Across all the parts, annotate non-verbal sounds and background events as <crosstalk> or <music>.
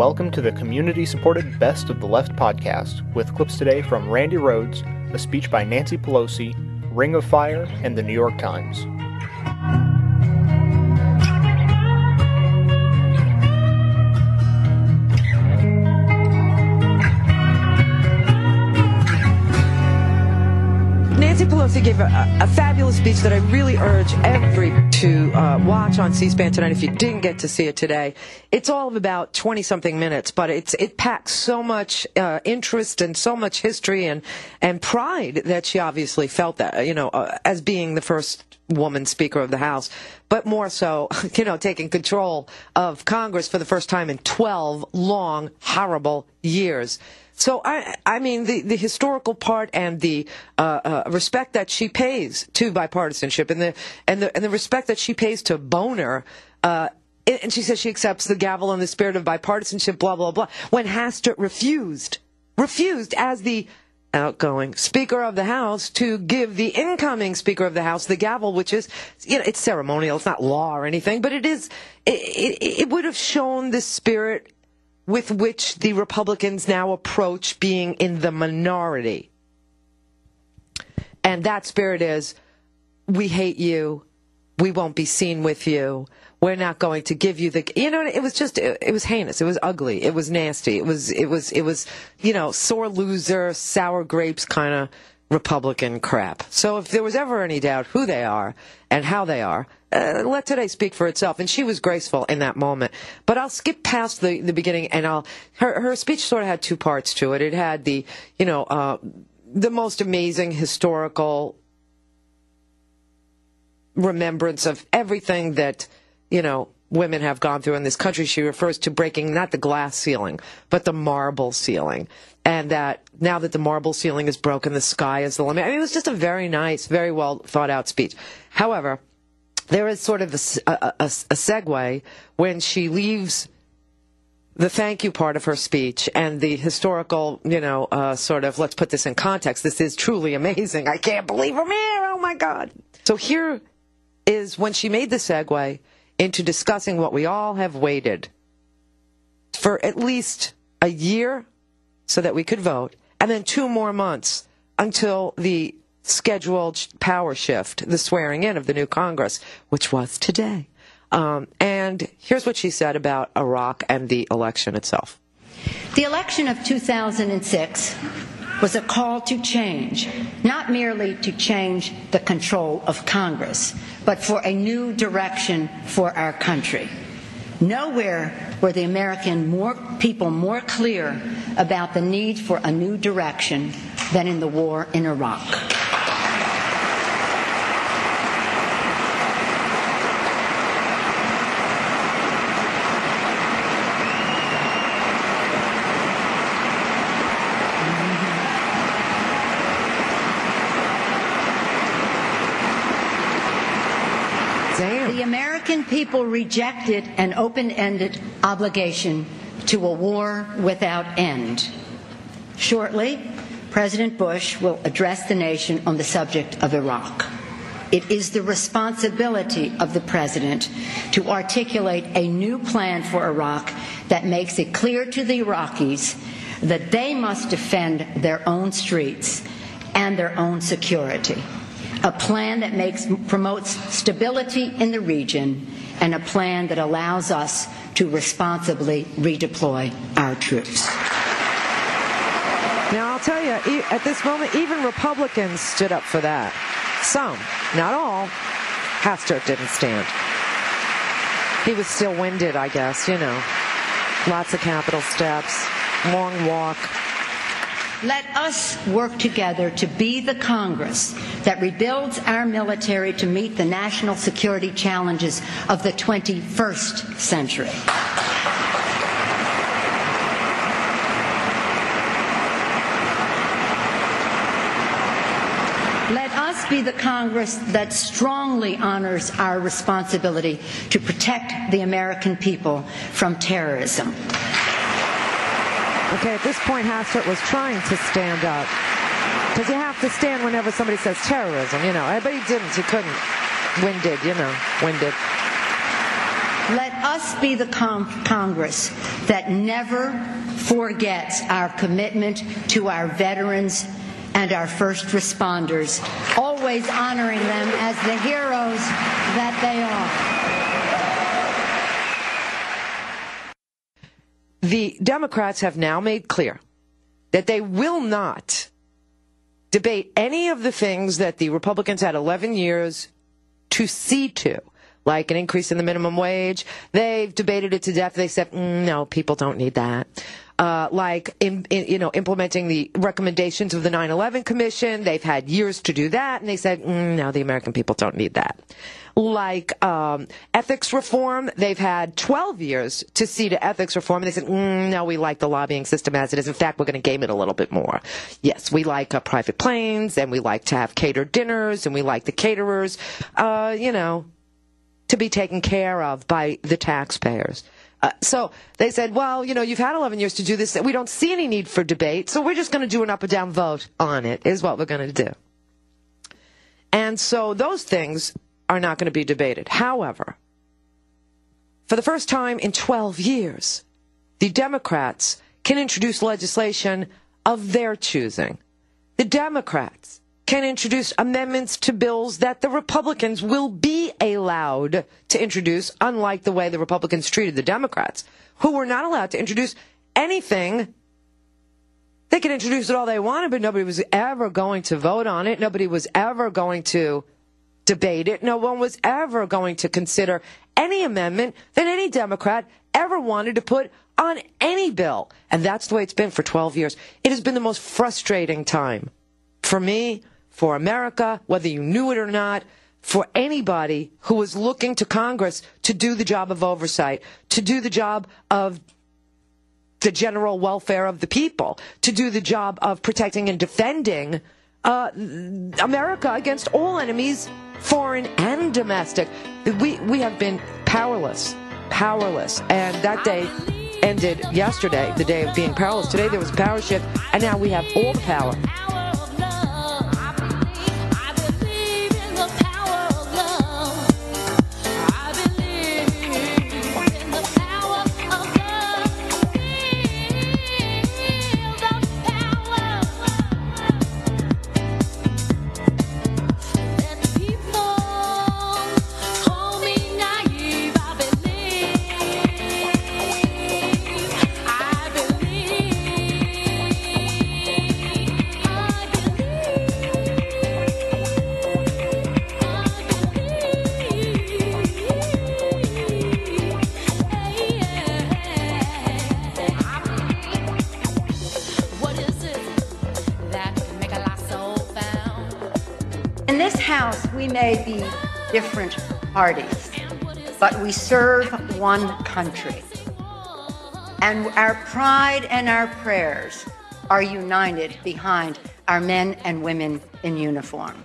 Welcome to the community supported Best of the Left podcast, with clips today from Randi Rhodes, a speech by Nancy Pelosi, Ring of Fire, and the New York Times. Nancy Pelosi gave a, a, fabulous speech that I really urge every to uh, watch on C-SPAN tonight. If you didn't get to see it today, it's all of about twenty something minutes, but it's it packs so much uh, interest and so much history and and pride that she obviously felt that you know uh, as being the first woman Speaker of the House, but more so, <laughs> you know, taking control of Congress for the first time in twelve long, horrible years. So I, I mean, the, the historical part and the uh, uh, respect that she pays to bipartisanship, and the and the and the respect that she pays to Boner. Uh, and she says she accepts the gavel in the spirit of bipartisanship, blah blah blah. When Hastert refused, refused as the outgoing Speaker of the House to give the incoming Speaker of the House the gavel, which is, you know, it's ceremonial, it's not law or anything, but it is, it, it, it would have shown the spirit with which the Republicans now approach being in the minority. And that spirit is we hate you. We won't be seen with you. We're not going to give you the, you know, it was just, it, it was heinous. It was ugly. It was nasty. It was, it was, it was, you know, sore loser, sour grapes kind of Republican crap. So if there was ever any doubt who they are and how they are, uh, let today speak for itself. And she was graceful in that moment. But I'll skip past the, the beginning and I'll, her, her speech sort of had two parts to it. It had the, you know, uh, the most amazing historical remembrance of everything that, you know, women have gone through in this country. She refers to breaking not the glass ceiling, but the marble ceiling. And that now that the marble ceiling is broken, the sky is the limit. I mean, it was just a very nice, very well thought out speech. However, there is sort of a, a, a, segue when she leaves the thank you part of her speech and the historical, you know, uh, sort of, let's put this in context. This is truly amazing. I can't believe I'm here. Oh my God. So here is when she made the segue into discussing what we all have waited for at least a year so that we could vote, and then two more months until the scheduled power shift, the swearing in of the new Congress, which was today. Um, and here's what she said about Iraq and the election itself. The election of 2006 was a call to change, not merely to change the control of Congress, but for a new direction for our country. Nowhere were the American more, people more clear about the need for a new direction than in the war in Iraq. The American people rejected an open ended obligation to a war without end. Shortly, President Bush will address the nation on the subject of Iraq. It is the responsibility of the President to articulate a new plan for Iraq that makes it clear to the Iraqis that they must defend their own streets and their own security a plan that makes, promotes stability in the region, and a plan that allows us to responsibly redeploy our troops. Now, I'll tell you, at this moment, even Republicans stood up for that. Some, not all. Hastert didn't stand. He was still winded, I guess, you know. Lots of capital steps, long walk. Let us work together to be the Congress that rebuilds our military to meet the national security challenges of the 21st century. Let us be the Congress that strongly honors our responsibility to protect the American people from terrorism. Okay, at this point, Hastert was trying to stand up. Because you have to stand whenever somebody says terrorism, you know. Eh, but he didn't. He couldn't. Winded, you know. Winded. Let us be the Congress that never forgets our commitment to our veterans and our first responders, always honoring them as the heroes that they are. The Democrats have now made clear that they will not debate any of the things that the Republicans had 11 years to see to, like an increase in the minimum wage. They've debated it to death. They said, mm, no, people don't need that. Uh, like in, in, you know implementing the recommendations of the 9/11 Commission. They've had years to do that, and they said, mm, "No, the American people don't need that." Like um, ethics reform, they've had 12 years to see to ethics reform, and they said, mm, "No, we like the lobbying system as it is. In fact, we're going to game it a little bit more." Yes, we like uh, private planes, and we like to have catered dinners, and we like the caterers, uh, you know, to be taken care of by the taxpayers. Uh, so they said, well, you know, you've had 11 years to do this. We don't see any need for debate, so we're just going to do an up or down vote on it, is what we're going to do. And so those things are not going to be debated. However, for the first time in 12 years, the Democrats can introduce legislation of their choosing. The Democrats can introduce amendments to bills that the Republicans will be allowed to introduce, unlike the way the Republicans treated the Democrats, who were not allowed to introduce anything. They could introduce it all they wanted, but nobody was ever going to vote on it. Nobody was ever going to debate it. No one was ever going to consider any amendment that any Democrat ever wanted to put on any bill. And that's the way it's been for 12 years. It has been the most frustrating time for me, for America, whether you knew it or not, for anybody who was looking to Congress to do the job of oversight, to do the job of the general welfare of the people, to do the job of protecting and defending uh, America against all enemies, foreign and domestic. We we have been powerless, powerless, and that day ended yesterday, the day of being powerless. Today there was a power shift, and now we have all the power. Different parties, but we serve one country. And our pride and our prayers are united behind our men and women in uniform.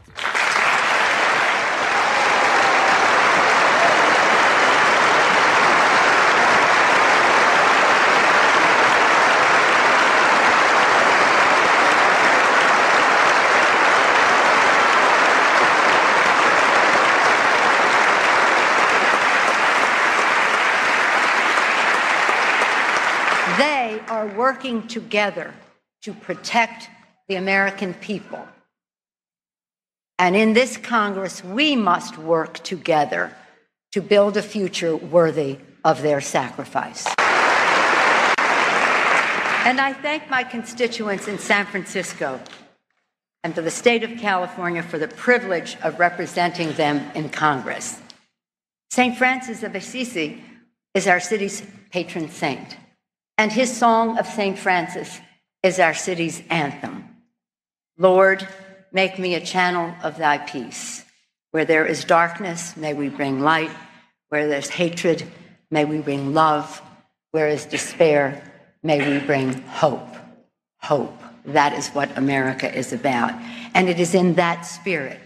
Working together to protect the American people. And in this Congress, we must work together to build a future worthy of their sacrifice. And I thank my constituents in San Francisco and to the state of California for the privilege of representing them in Congress. St. Francis of Assisi is our city's patron saint. And his song of St. Francis is our city's anthem. Lord, make me a channel of thy peace. Where there is darkness, may we bring light. Where there's hatred, may we bring love. Where is despair, may we bring hope. Hope. That is what America is about. And it is in that spirit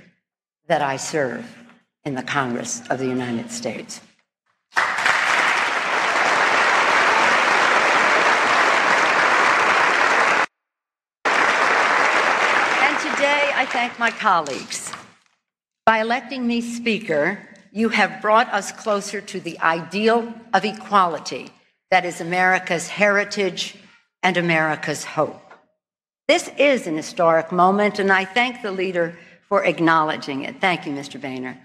that I serve in the Congress of the United States. I thank my colleagues. By electing me Speaker, you have brought us closer to the ideal of equality that is America's heritage and America's hope. This is an historic moment, and I thank the leader for acknowledging it. Thank you, Mr. Boehner.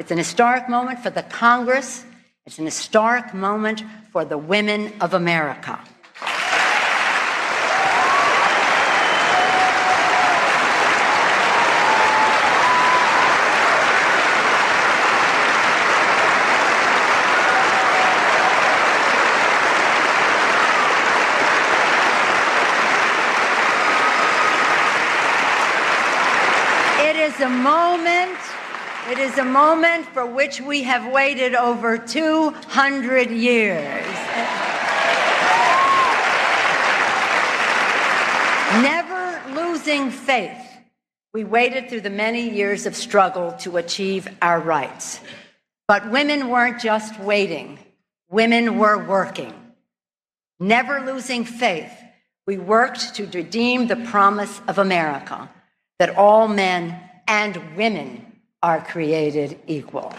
It's an historic moment for the Congress. It's an historic moment for the women of America. is a moment, it is a moment for which we have waited over 200 years. Never losing faith, we waited through the many years of struggle to achieve our rights. But women weren't just waiting, women were working. Never losing faith, we worked to redeem the promise of America that all men and women are created equal.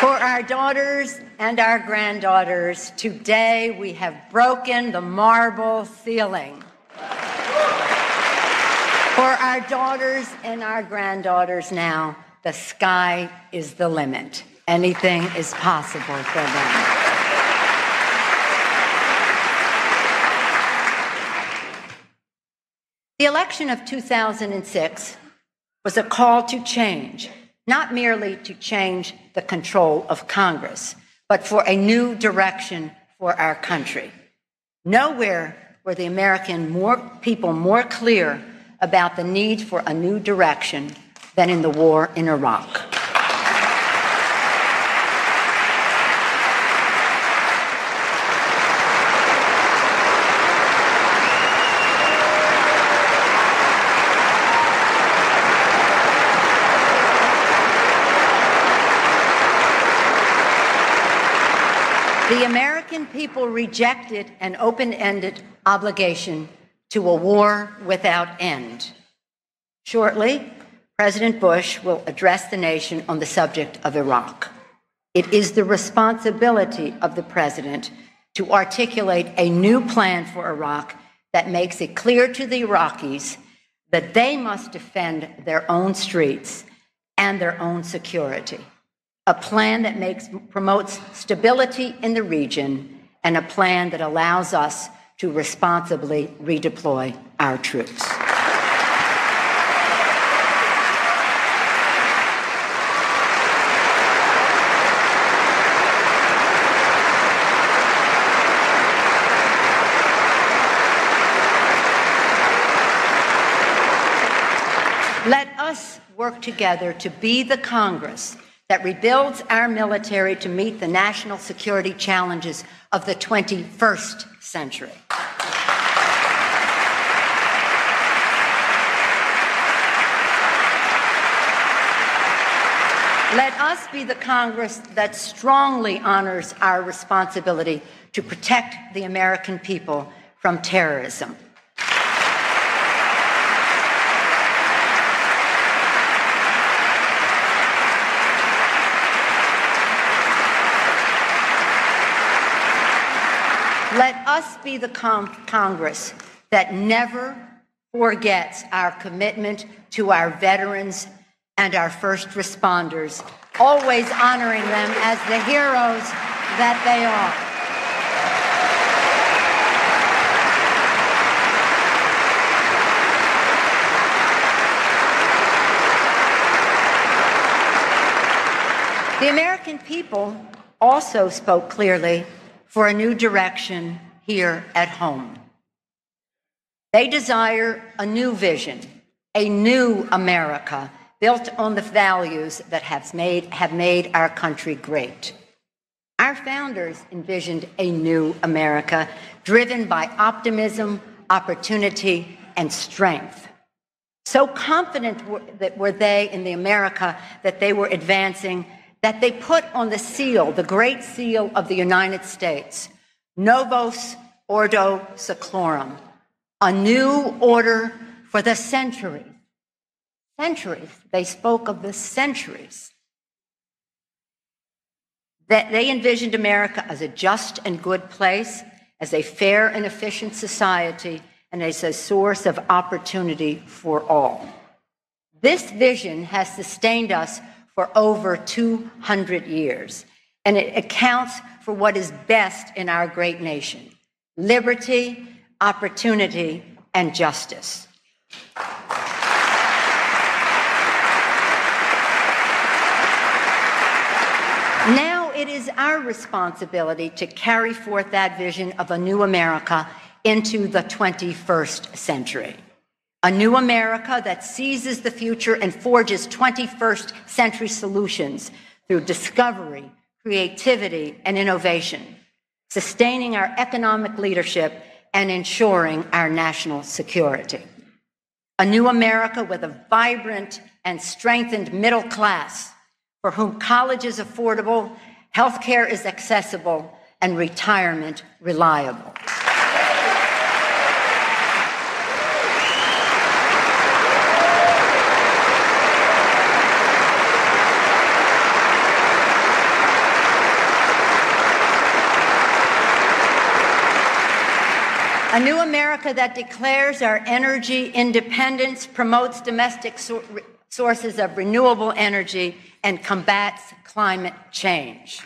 For our daughters and our granddaughters, today we have broken the marble ceiling. For our daughters and our granddaughters now, the sky is the limit. Anything is possible for them. The election of 2006 was a call to change, not merely to change the control of Congress, but for a new direction for our country. Nowhere were the American more, people more clear about the need for a new direction than in the war in Iraq. The American people rejected an open ended obligation to a war without end. Shortly, President Bush will address the nation on the subject of Iraq. It is the responsibility of the president to articulate a new plan for Iraq that makes it clear to the Iraqis that they must defend their own streets and their own security. A plan that makes, promotes stability in the region and a plan that allows us to responsibly redeploy our troops. Let us work together to be the Congress that rebuilds our military to meet the national security challenges of the 21st century. Let us be the Congress that strongly honors our responsibility to protect the American people from terrorism. Let us be the Congress that never forgets our commitment to our veterans and our first responders, always honoring them as the heroes that they are. The American people also spoke clearly for a new direction here at home. They desire a new vision, a new America built on the values that have made, have made our country great. Our founders envisioned a new America driven by optimism, opportunity, and strength. So confident were, that were they in the America that they were advancing that they put on the seal, the great seal of the United States, Novus Ordo Seclorum, a new order for the centuries. Centuries. They spoke of the centuries. That they envisioned America as a just and good place, as a fair and efficient society, and as a source of opportunity for all. This vision has sustained us for over 200 years, and it accounts for what is best in our great nation liberty, opportunity, and justice. Now it is our responsibility to carry forth that vision of a new America into the 21st century. A new America that seizes the future and forges 21st century solutions through discovery, creativity, and innovation, sustaining our economic leadership and ensuring our national security. A new America with a vibrant and strengthened middle class for whom college is affordable, healthcare is accessible, and retirement reliable. A new America that declares our energy independence, promotes domestic so- sources of renewable energy, and combats climate change.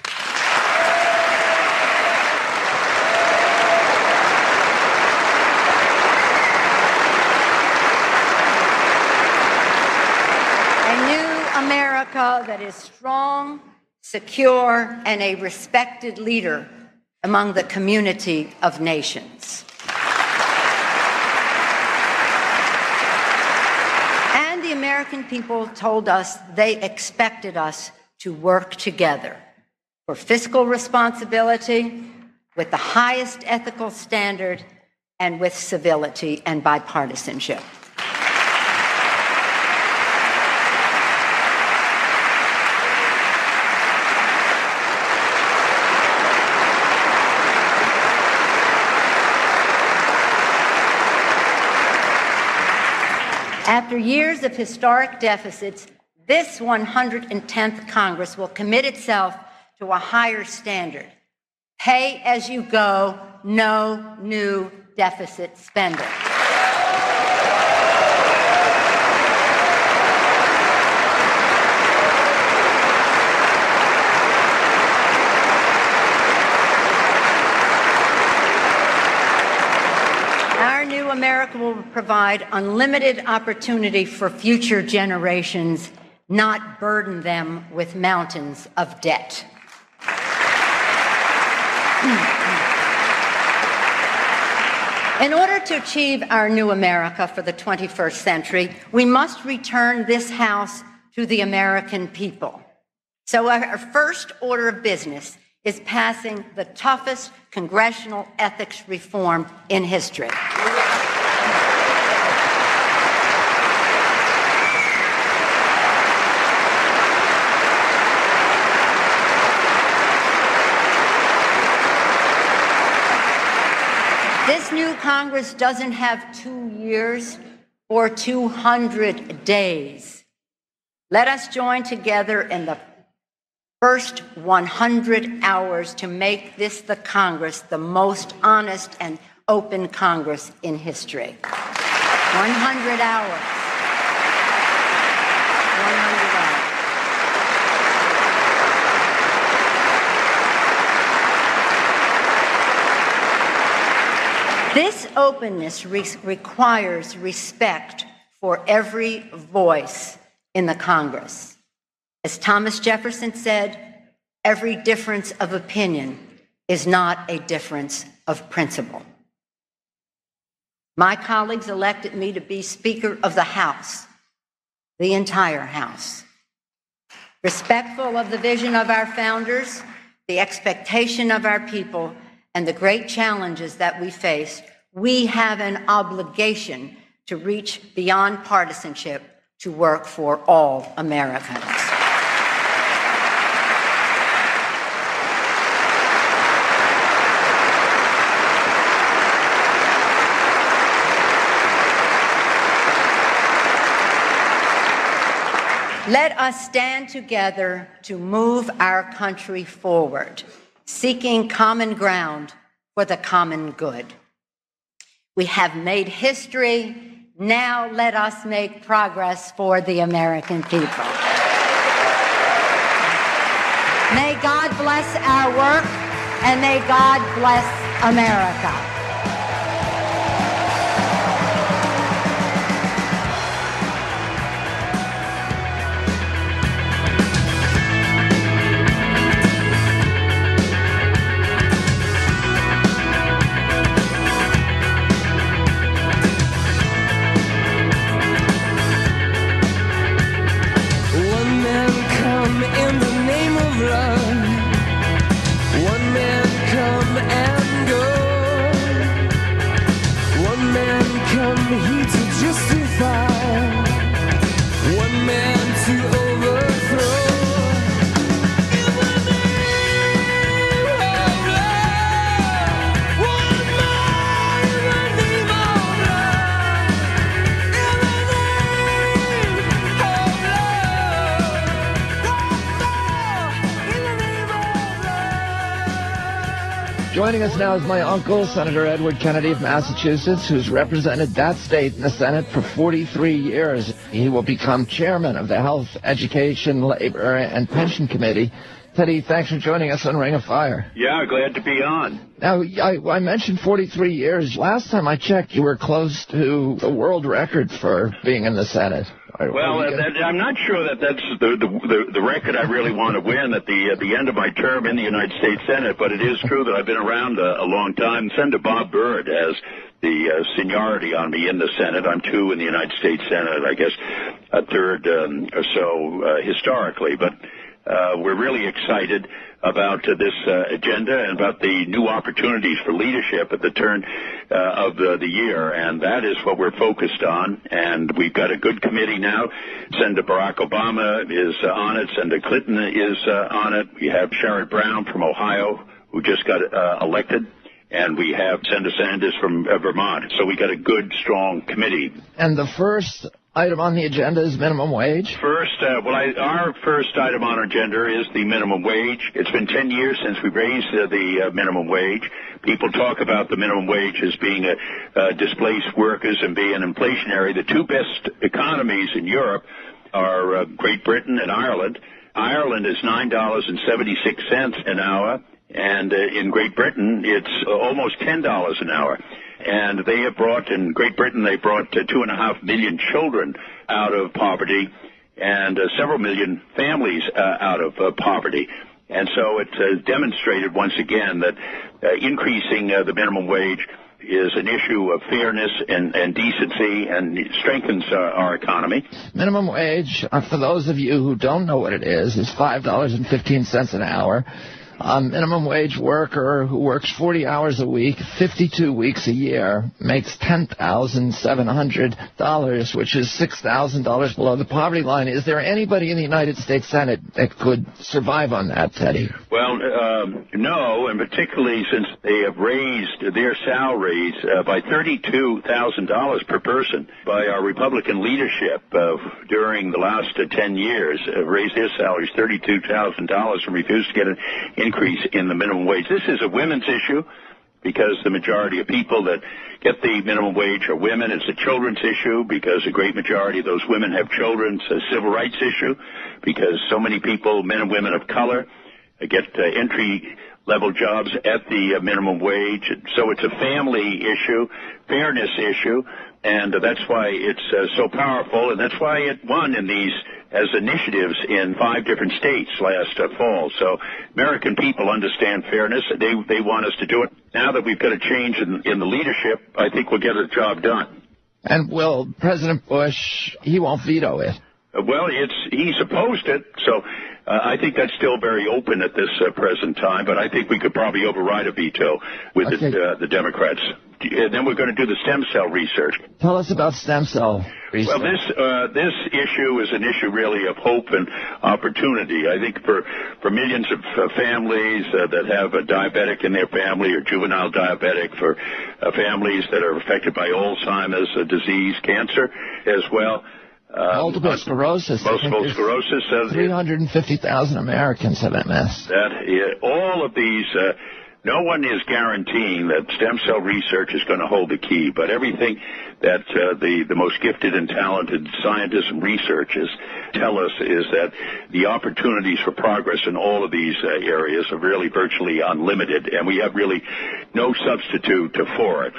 A new America that is strong, secure, and a respected leader among the community of nations. American people told us they expected us to work together for fiscal responsibility, with the highest ethical standard, and with civility and bipartisanship. After years of historic deficits, this 110th Congress will commit itself to a higher standard. Pay as you go, no new deficit spending. America will provide unlimited opportunity for future generations, not burden them with mountains of debt. <clears throat> In order to achieve our new America for the 21st century, we must return this House to the American people. So, our first order of business is passing the toughest congressional ethics reform in history. This new Congress doesn't have two years or 200 days. Let us join together in the first 100 hours to make this the Congress, the most honest and open Congress in history. 100 hours. This openness re- requires respect for every voice in the Congress. As Thomas Jefferson said, every difference of opinion is not a difference of principle. My colleagues elected me to be Speaker of the House, the entire House. Respectful of the vision of our founders, the expectation of our people, and the great challenges that we face, we have an obligation to reach beyond partisanship to work for all Americans. Let us stand together to move our country forward, seeking common ground for the common good. We have made history. Now let us make progress for the American people. May God bless our work and may God bless America. in the Joining us now is my uncle, Senator Edward Kennedy of Massachusetts, who's represented that state in the Senate for 43 years. He will become chairman of the Health, Education, Labor, and Pension Committee. Teddy, thanks for joining us on Ring of Fire. Yeah, glad to be on. Now, I, I, mentioned 43 years. Last time I checked, you were close to the world record for being in the Senate. Well, uh, that, I'm not sure that that's the, the the record I really want to win at the at the end of my term in the United States Senate. But it is true that I've been around a, a long time. Senator Bob Byrd has the uh, seniority on me in the Senate. I'm two in the United States Senate. I guess a third um, or so uh, historically, but. Uh, we're really excited about uh, this uh, agenda and about the new opportunities for leadership at the turn of the, year, and that is what we're focused on. And we've got a good committee now. Senator Barack Obama is on it. Senator Clinton is on it. We have Sherrod Brown from Ohio, who just got elected and we have Senator Sanders from Vermont. So we got a good, strong committee. And the first item on the agenda is minimum wage? First, uh, well, I, our first item on our agenda is the minimum wage. It's been 10 years since we raised uh, the uh, minimum wage. People talk about the minimum wage as being uh, displaced workers and being inflationary. The two best economies in Europe are uh, Great Britain and Ireland. Ireland is $9.76 an hour, and uh, in Great Britain, it's almost $10 an hour and they have brought in Great Britain they brought uh, two and a half million children out of poverty and uh, several million families uh, out of poverty. And so it uh, demonstrated once again that increasing the minimum wage is an issue of fairness and, and decency and strengthens uh, our economy. Minimum wage, for those of you who don't know what it is, is $5.15 an hour a minimum wage worker who works 40 hours a week, 52 weeks a year, makes $10,700, which is $6,000 below the poverty line. Is there anybody in the United States Senate that could survive on that, Teddy? Well, um, no, and particularly since they have raised their salaries uh, by $32,000 per person by our Republican leadership uh, during the last uh, 10 years, uh, raised their salaries $32,000 and refused to get an increase in the minimum wage. This is a women's issue because the majority of people that get the minimum wage are women. It's a children's issue because a great majority of those women have children. It's a civil rights issue because so many people, men and women of color, get uh, entry level jobs at the uh, minimum wage. So it's a family issue, fairness issue, and that's why it's uh, so powerful, and that's why it won in these as initiatives in five different states last uh, fall. So American people understand fairness. They they want us to do it. Now that we've got a change in, in the leadership, I think we'll get the job done. And will President Bush? He won't veto it. Uh, well, it's he's opposed it, so uh, I think that's still very open at this uh, present time. But I think we could probably override a veto with okay. the, uh, the Democrats. and then we're going to do the stem cell research. Tell us about stem cell research. Well, this uh, this issue is an issue really of hope and opportunity. I think for for millions of uh, families uh, that have a diabetic in their family or juvenile diabetic, for uh, families that are affected by Alzheimer's uh, disease, cancer as well. Um, multiple sclerosis. Multiple <laughs> sclerosis. Uh, 350,000 Americans have MS. That all of these no one is guaranteeing that stem cell research is going to hold the key, but everything that uh, the, the most gifted and talented scientists and researchers tell us is that the opportunities for progress in all of these uh, areas are really virtually unlimited, and we have really no substitute for it.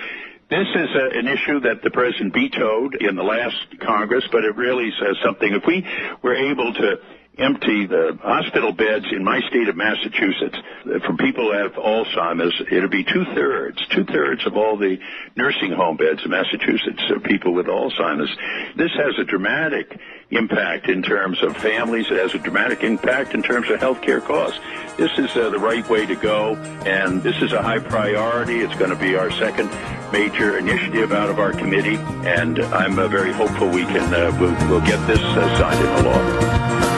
This is a, an issue that the president vetoed in the last Congress, but it really says something. If we were able to empty the hospital beds in my state of Massachusetts uh, from people who have Alzheimer's. It'll be two thirds, two thirds of all the nursing home beds in Massachusetts are people with Alzheimer's. This has a dramatic impact in terms of families. It has a dramatic impact in terms of healthcare costs. This is uh, the right way to go, and this is a high priority. It's going to be our second major initiative out of our committee, and I'm uh, very hopeful we can uh, we'll, we'll, get this uh, signed into law.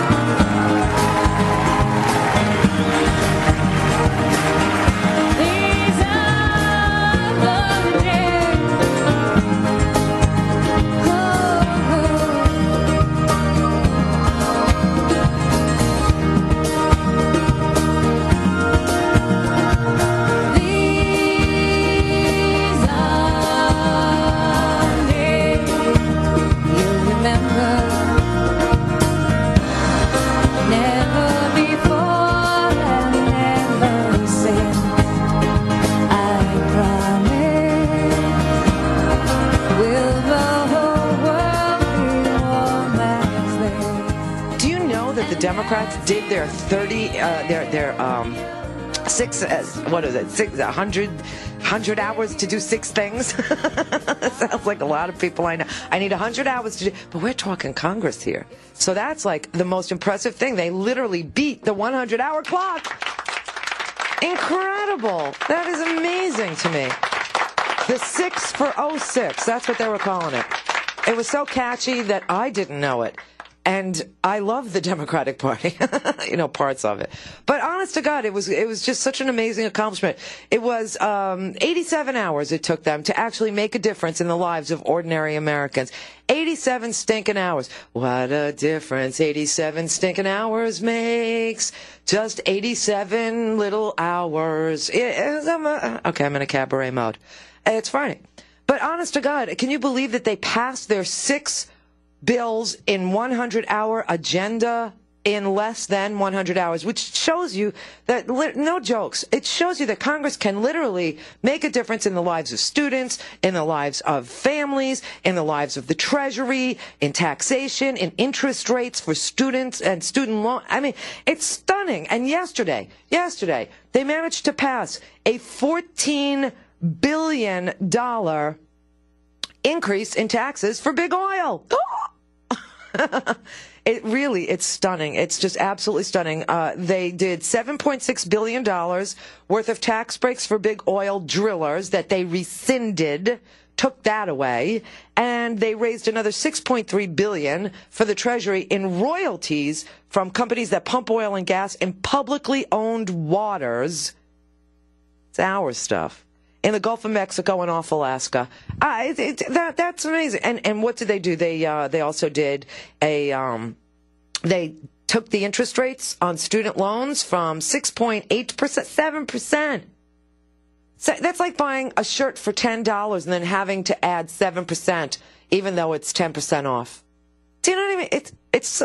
Is it, six, 100, 100 hours to do six things. <laughs> Sounds like a lot of people I know. I need 100 hours to do, but we're talking Congress here. So that's like the most impressive thing. They literally beat the 100 hour clock. Incredible. That is amazing to me. The six for 06, that's what they were calling it. It was so catchy that I didn't know it. And I love the Democratic Party, <laughs> you know, parts of it. But honest to God, it was it was just such an amazing accomplishment. It was um, 87 hours it took them to actually make a difference in the lives of ordinary Americans. 87 stinking hours. What a difference 87 stinking hours makes. Just 87 little hours. okay, I'm in a cabaret mode. It's Friday. But honest to God, can you believe that they passed their six bills in 100 hour agenda in less than 100 hours, which shows you that, no jokes, it shows you that Congress can literally make a difference in the lives of students, in the lives of families, in the lives of the Treasury, in taxation, in interest rates for students and student loan. I mean, it's stunning. And yesterday, yesterday, they managed to pass a $14 billion increase in taxes for big oil. <laughs> it really, it's stunning. It's just absolutely stunning. Uh, they did $7.6 billion worth of tax breaks for big oil drillers that they rescinded took that away and they raised another 6.3 billion for the treasury in royalties from companies that pump oil and gas in publicly owned waters it's our stuff in the Gulf of Mexico and off Alaska. Uh, it, it, that that's amazing. And and what did they do? They uh, they also did a um, they took the interest rates on student loans from six point eight percent, seven percent. So that's like buying a shirt for ten dollars and then having to add seven percent, even though it's ten percent off. Do you know what I mean? It's it's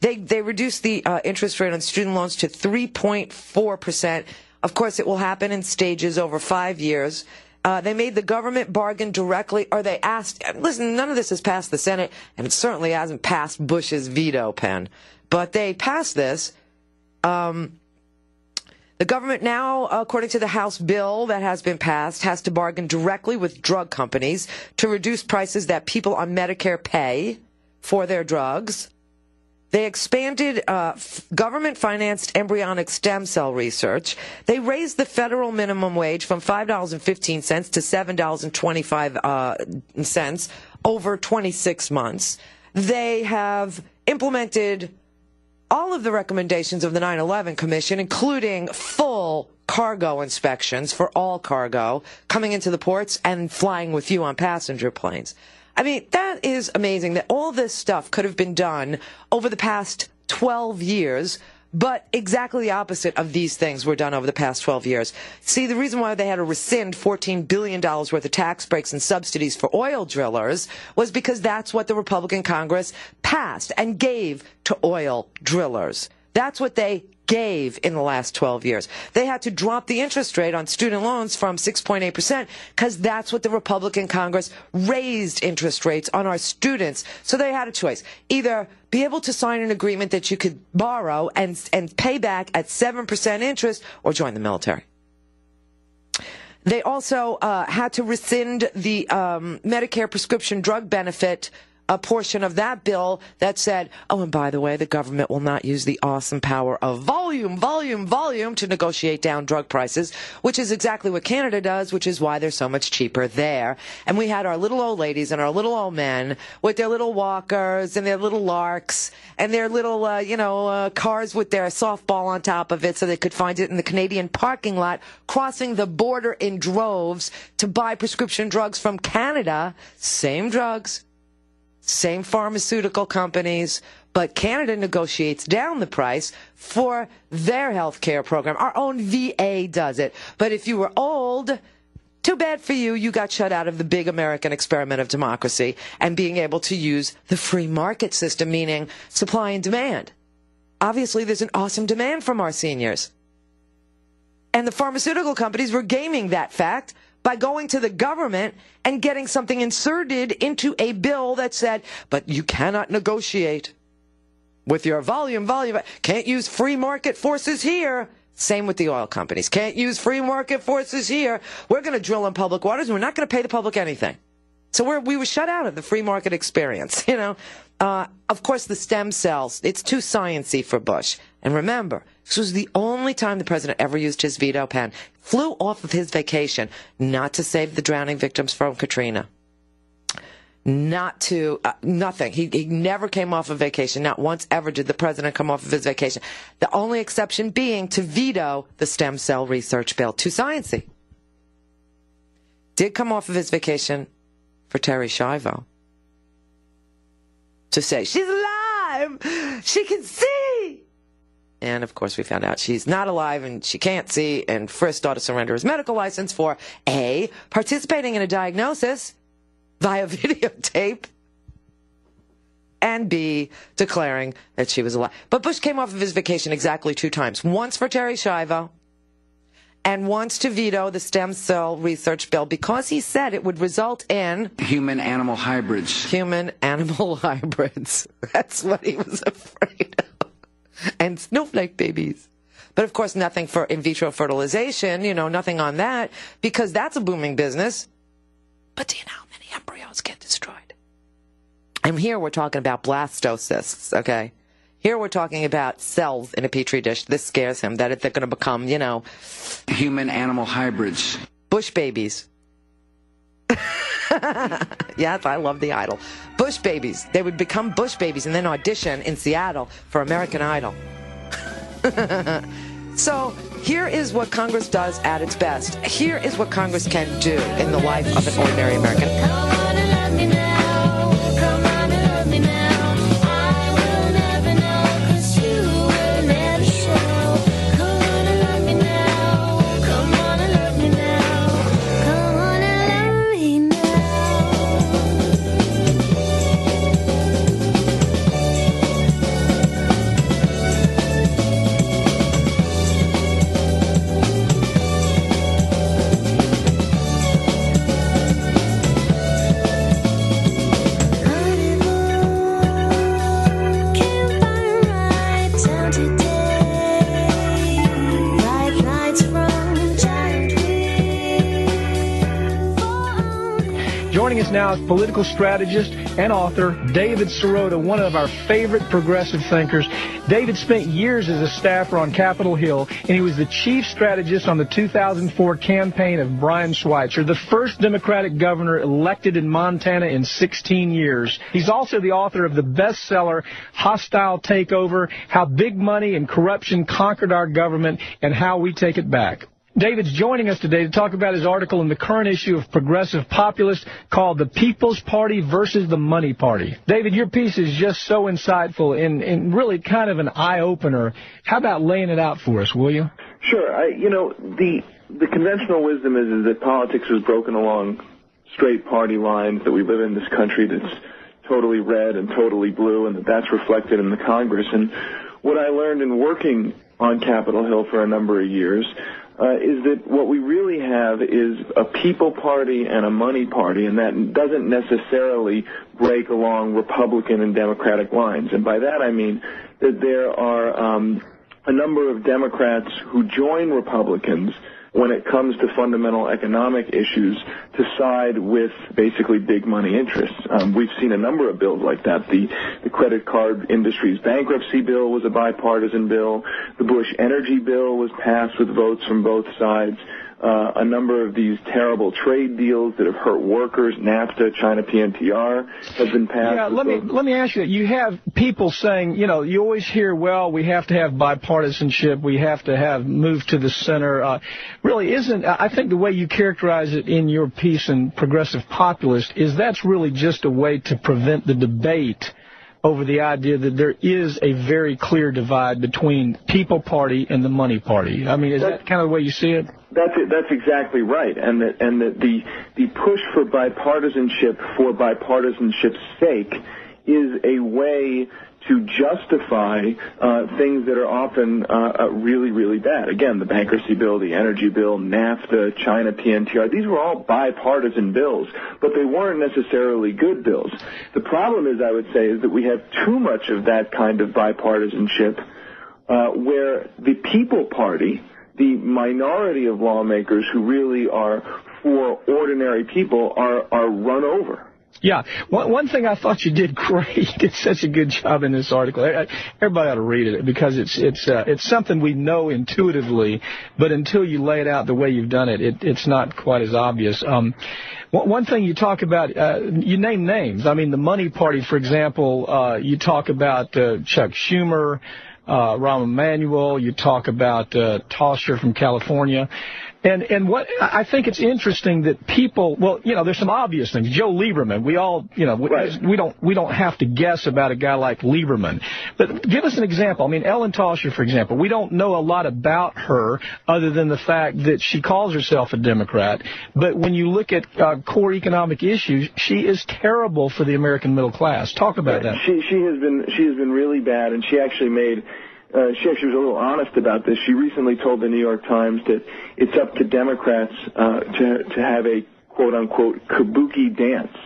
they they reduced the uh, interest rate on student loans to three point four percent of course, it will happen in stages over five years. Uh, they made the government bargain directly, or they asked. Listen, none of this has passed the Senate, and it certainly hasn't passed Bush's veto pen. But they passed this. Um, the government now, according to the House bill that has been passed, has to bargain directly with drug companies to reduce prices that people on Medicare pay for their drugs. They expanded uh, f- government financed embryonic stem cell research. They raised the federal minimum wage from $5.15 to $7.25 uh, over 26 months. They have implemented all of the recommendations of the 9 11 Commission, including full cargo inspections for all cargo coming into the ports and flying with you on passenger planes. I mean, that is amazing that all this stuff could have been done over the past 12 years, but exactly the opposite of these things were done over the past 12 years. See, the reason why they had to rescind $14 billion worth of tax breaks and subsidies for oil drillers was because that's what the Republican Congress passed and gave to oil drillers. That's what they gave in the last 12 years. They had to drop the interest rate on student loans from 6.8% because that's what the Republican Congress raised interest rates on our students. So they had a choice. Either be able to sign an agreement that you could borrow and, and pay back at 7% interest or join the military. They also uh, had to rescind the um, Medicare prescription drug benefit a portion of that bill that said, oh, and by the way, the government will not use the awesome power of volume, volume, volume to negotiate down drug prices, which is exactly what Canada does, which is why they're so much cheaper there. And we had our little old ladies and our little old men with their little walkers and their little larks and their little, uh, you know, uh, cars with their softball on top of it so they could find it in the Canadian parking lot, crossing the border in droves to buy prescription drugs from Canada. Same drugs, same pharmaceutical companies, but Canada negotiates down the price for their health care program. Our own VA does it. But if you were old, too bad for you. You got shut out of the big American experiment of democracy and being able to use the free market system, meaning supply and demand. Obviously, there's an awesome demand from our seniors. And the pharmaceutical companies were gaming that fact by going to the government and getting something inserted into a bill that said, but you cannot negotiate with your volume, volume. Can't use free market forces here. Same with the oil companies. Can't use free market forces here. We're going to drill in public waters and we're not going to pay the public anything. So we're, we were shut out of the free market experience, <laughs> you know. Uh, of course, the stem cells, it's too sciency for Bush. And remember, this was the only time the president ever used his veto pen. Flew off of his vacation not to save the drowning victims from Katrina. Not to, uh, nothing. He, he never came off of vacation. Not once ever did the president come off of his vacation. The only exception being to veto the stem cell research bill. Too sciency. Did come off of his vacation for Terri Schiavo to say, she's alive! She can see! And of course, we found out she's not alive and she can't see, and Frist ought to surrender his medical license for A, participating in a diagnosis via <laughs> videotape, and B, declaring that she was alive. But Bush came off of his vacation exactly two times once for Terri Schiavo and wants to veto the stem cell research bill because he said it would result in human animal hybrids. Human <laughs> animal hybrids. That's what he was <laughs> afraid of <laughs> and snowflake babies. But of course, nothing for in vitro fertilization, you know, nothing on that because that's a booming business. But do you know how many embryos get destroyed? And here we're talking about blastocysts, okay? Here we're talking about cells in a petri dish. This scares him that they're going to become, you know, human animal hybrids. Bush babies. <laughs> yes, I love the Idol. Bush babies. They would become Bush babies and then audition in Seattle for American Idol. <laughs> so here is what Congress does at its best. Here is what Congress can do in the life of an ordinary American. Now political strategist and author, David Sirota, one of our favorite progressive thinkers. David spent years as a staffer on Capitol Hill, and he was the chief strategist on the 2004 campaign of Brian Schweitzer, the first Democratic governor elected in Montana in 16 years. He's also the author of the bestseller, Hostile Takeover, How Big Money and Corruption Conquered Our Government and How We Take It Back. David's joining us today to talk about his article in the current issue of Progressive Populist called The People's Party versus the Money Party. David, your piece is just so insightful and, and really kind of an eye-opener. How about laying it out for us, will you? Sure. I, you know, the the conventional wisdom is, is that politics is broken along straight party lines, that we live in this country that's totally red and totally blue, and that that's reflected in the Congress. And what I learned in working on Capitol Hill for a number of years uh, is that what we really have is a people party and a money party, and that doesn't necessarily break along Republican and Democratic lines. And by that I mean that there are um, a number of Democrats who join Republicans when it comes to fundamental economic issues to side with basically big money interests. Um, we've seen a number of bills like that. The, the credit card industry's bankruptcy bill was a bipartisan bill. The Bush energy bill was passed with votes from both sides uh, a number of these terrible trade deals that have hurt workers, NAFTA, China PNTR, have been passed. Yeah, let me let me ask you that. You have people saying, you know, you always hear, well, we have to have bipartisanship, we have to have move to the center. Uh, really, isn't I think the way you characterize it in your piece in Progressive Populist is that's really just a way to prevent the debate over the idea that there is a very clear divide between People Party and the Money Party. I mean, is that kind of the way you see it? That's it. That's exactly right. And that and that the the push for bipartisanship for bipartisanship's sake is a way to justify uh, things that are often uh, uh, really, really bad. Again, the bankruptcy bill, the energy bill, NAFTA, China PNTR, these were all bipartisan bills, but they weren't necessarily good bills. The problem is, I would say, is that we have too much of that kind of bipartisanship uh, where the People Party, the minority of lawmakers who really are for ordinary people, are, are run over. Yeah, one, one thing I thought you did <laughs> great. Did such a good job in this article. Everybody ought to read it because it's it's uh, it's something we know intuitively, but until you lay it out the way you've done it, it it's not quite as obvious. Um, one thing you talk about, uh, you name names. I mean, the Money Party, for example. Uh, you talk about uh, Chuck Schumer. Uh, Rahm Emanuel, you talk about uh, Tauscher from California. And and what I think it's interesting that people, well, you know, there's some obvious things. Joe Lieberman, we all, you know, right. we don't we don't have to guess about a guy like Lieberman. But give us an example. I mean, Ellen Tauscher, for example, we don't know a lot about her other than the fact that she calls herself a Democrat. But when you look at uh, core economic issues, she is terrible for the American middle class. Talk about right. that. She she has been she has been really bad, and she actually made uh, she actually was a little honest about this. She recently told the New York Times that it's up to Democrats uh, to to have a quote unquote kabuki dance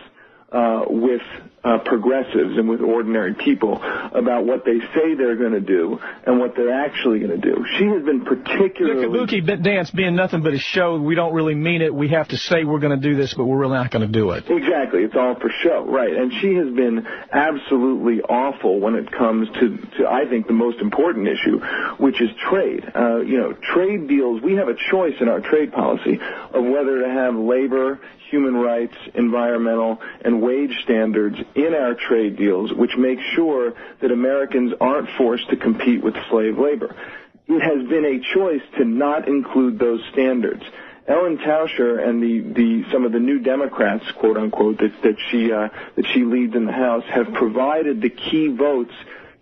uh, with uh, progressives and with ordinary people about what they say they're going to do and what they're actually going to do. She has been particularly... The kabuki dance being nothing but a show. We don't really mean it. We have to say we're going to do this, but we're really not going to do it. Exactly. It's all for show. Right. And she has been absolutely awful when it comes to, to I think, the most important issue, which is trade. Uh, you know, trade deals, we have a choice in our trade policy of whether to have labor human rights, environmental, and wage standards in our trade deals, which make sure that Americans aren't forced to compete with slave labor. It has been a choice to not include those standards. Ellen Tauscher and the, the some of the new Democrats, quote unquote, that, that she uh, that she leads in the House, have provided the key votes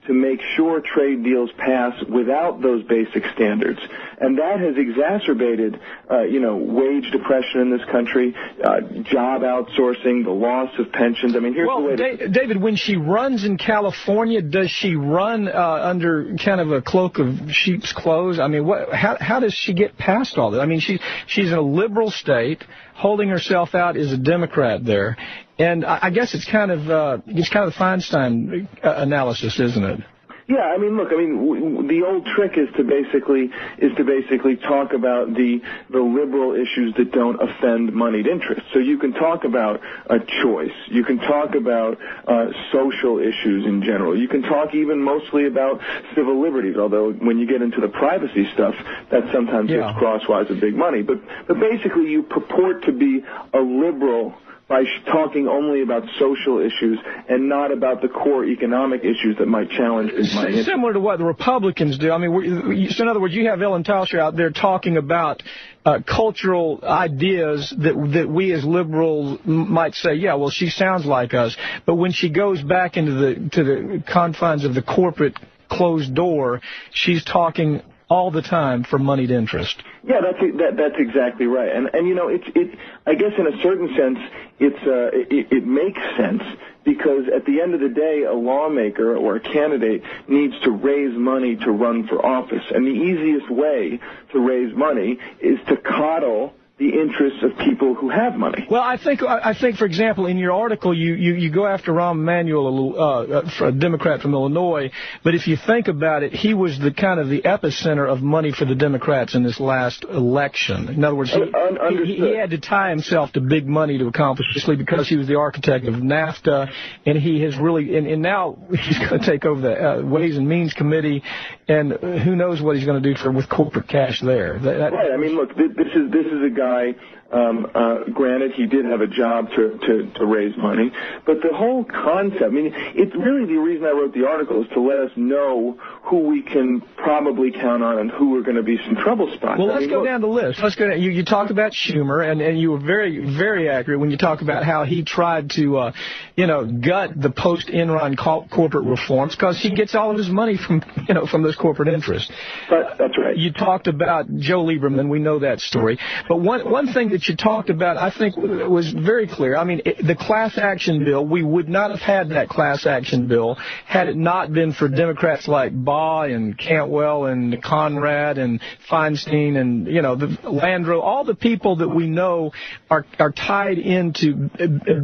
to make sure trade deals pass without those basic standards. And that has exacerbated, uh, you know, wage depression in this country, uh, job outsourcing, the loss of pensions. I mean, here's well, the way. Da-. David, when she runs in California, does she run uh, under kind of a cloak of sheep's clothes? I mean, what, how, how does she get past all that? I mean, she, she's in a liberal state, holding herself out as a Democrat there. And I guess it's kind of uh, it's kind of the Feinstein uh, analysis, isn't it? Yeah, I mean, look, I mean, w- w- the old trick is to basically is to basically talk about the the liberal issues that don't offend moneyed interests. So you can talk about a choice, you can talk about uh, social issues in general, you can talk even mostly about civil liberties. Although when you get into the privacy stuff, that sometimes Yeah. gets crosswise with big money. But but basically, you purport to be a liberal by talking only about social issues and not about the core economic issues that might challenge interests. Similar to what the Republicans do. I mean, so in other words, you have Ellen Tauscher out there talking about uh, cultural ideas that that we as liberals might say, yeah, well, she sounds like us. But when she goes back into the to the confines of the corporate closed door, she's talking all the time for moneyed interest. Yeah, that's that, that's exactly right. And and you know, it's it. I guess in a certain sense, it's uh, it, it makes sense because at the end of the day, a lawmaker or a candidate needs to raise money to run for office, and the easiest way to raise money is to coddle the interests of people who have money. Well, I think I think, for example, in your article, you, you, you go after Rahm Emanuel, uh, a Democrat from Illinois. But if you think about it, he was the kind of the epicenter of money for the Democrats in this last election. In other words, he, un- he, he had to tie himself to big money to accomplish this because he was the architect of NAFTA, and he has really and, and now he's <laughs> going to take over the uh, Ways and Means Committee, and who knows what he's going to do for with corporate cash there. That, that, Right. I mean, look, this is this is a guy guy um, uh, granted, he did have a job to, to to raise money, but the whole concept. I mean, it's really the reason I wrote the article is to let us know who we can probably count on and who are going to be some trouble spots. Well, I let's mean, go look- down the list. Let's go down. You, you talked about Schumer, and, and you were very, very accurate when you talk about how he tried to, uh, you know, gut the post-Enron co- corporate reforms because he gets all of his money from, you know, from those corporate interests. But that's right. You talked about Joe Lieberman. We know that story. But one one thing that you talked about, I think, was very clear. I mean, it, the class action bill. We would not have had that class action bill had it not been for Democrats like Bayh and Cantwell and Conrad and Feinstein and you know the Landrieu, all the people that we know are are tied into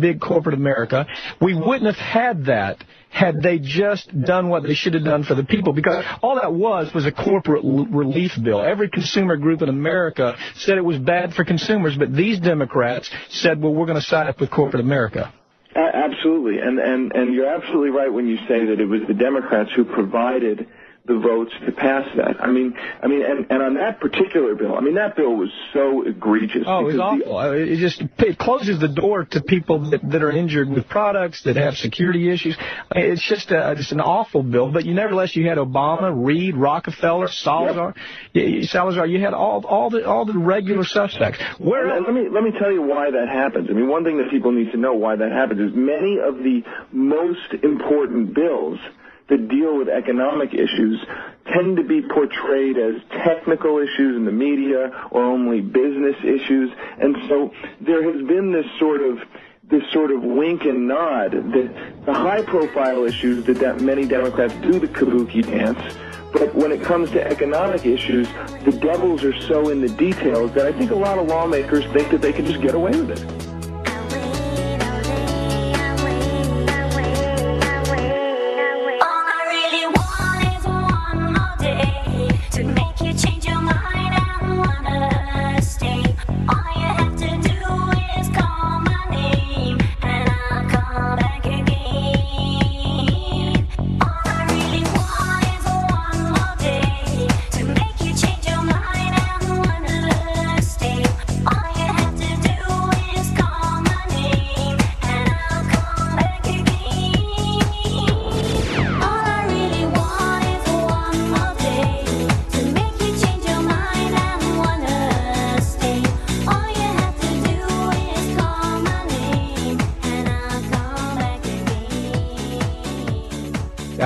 big corporate America. We wouldn't have had that had they just done what they should have done for the people because all that was was a corporate relief bill. Every consumer group in America said it was bad for consumers, but these Democrats said, well, we're going to side up with corporate America. Absolutely, and and and you're absolutely right when you say that it was the Democrats who provided the votes to pass that. I mean, I mean, and, and on that particular bill, I mean, that bill was so egregious. Oh, it's because the- awful. Uh, It just it closes the door to people that, that are injured with products that have security issues. I mean, It's just a, it's an awful bill. But you nevertheless you had Obama, Reed, Rockefeller, Salazar, y- Salazar. You had all all the all the regular suspects. Where And let me let me tell you why that happens. I mean, one thing that people need to know why that happens is many of the most important bills that deal with economic issues tend to be portrayed as technical issues in the media or only business issues, and so there has been this sort of this sort of wink and nod that the high-profile issues that, that many Democrats do the kabuki dance. But when it comes to economic issues, the devils are so in the details that I think a lot of lawmakers think that they can just get away with it.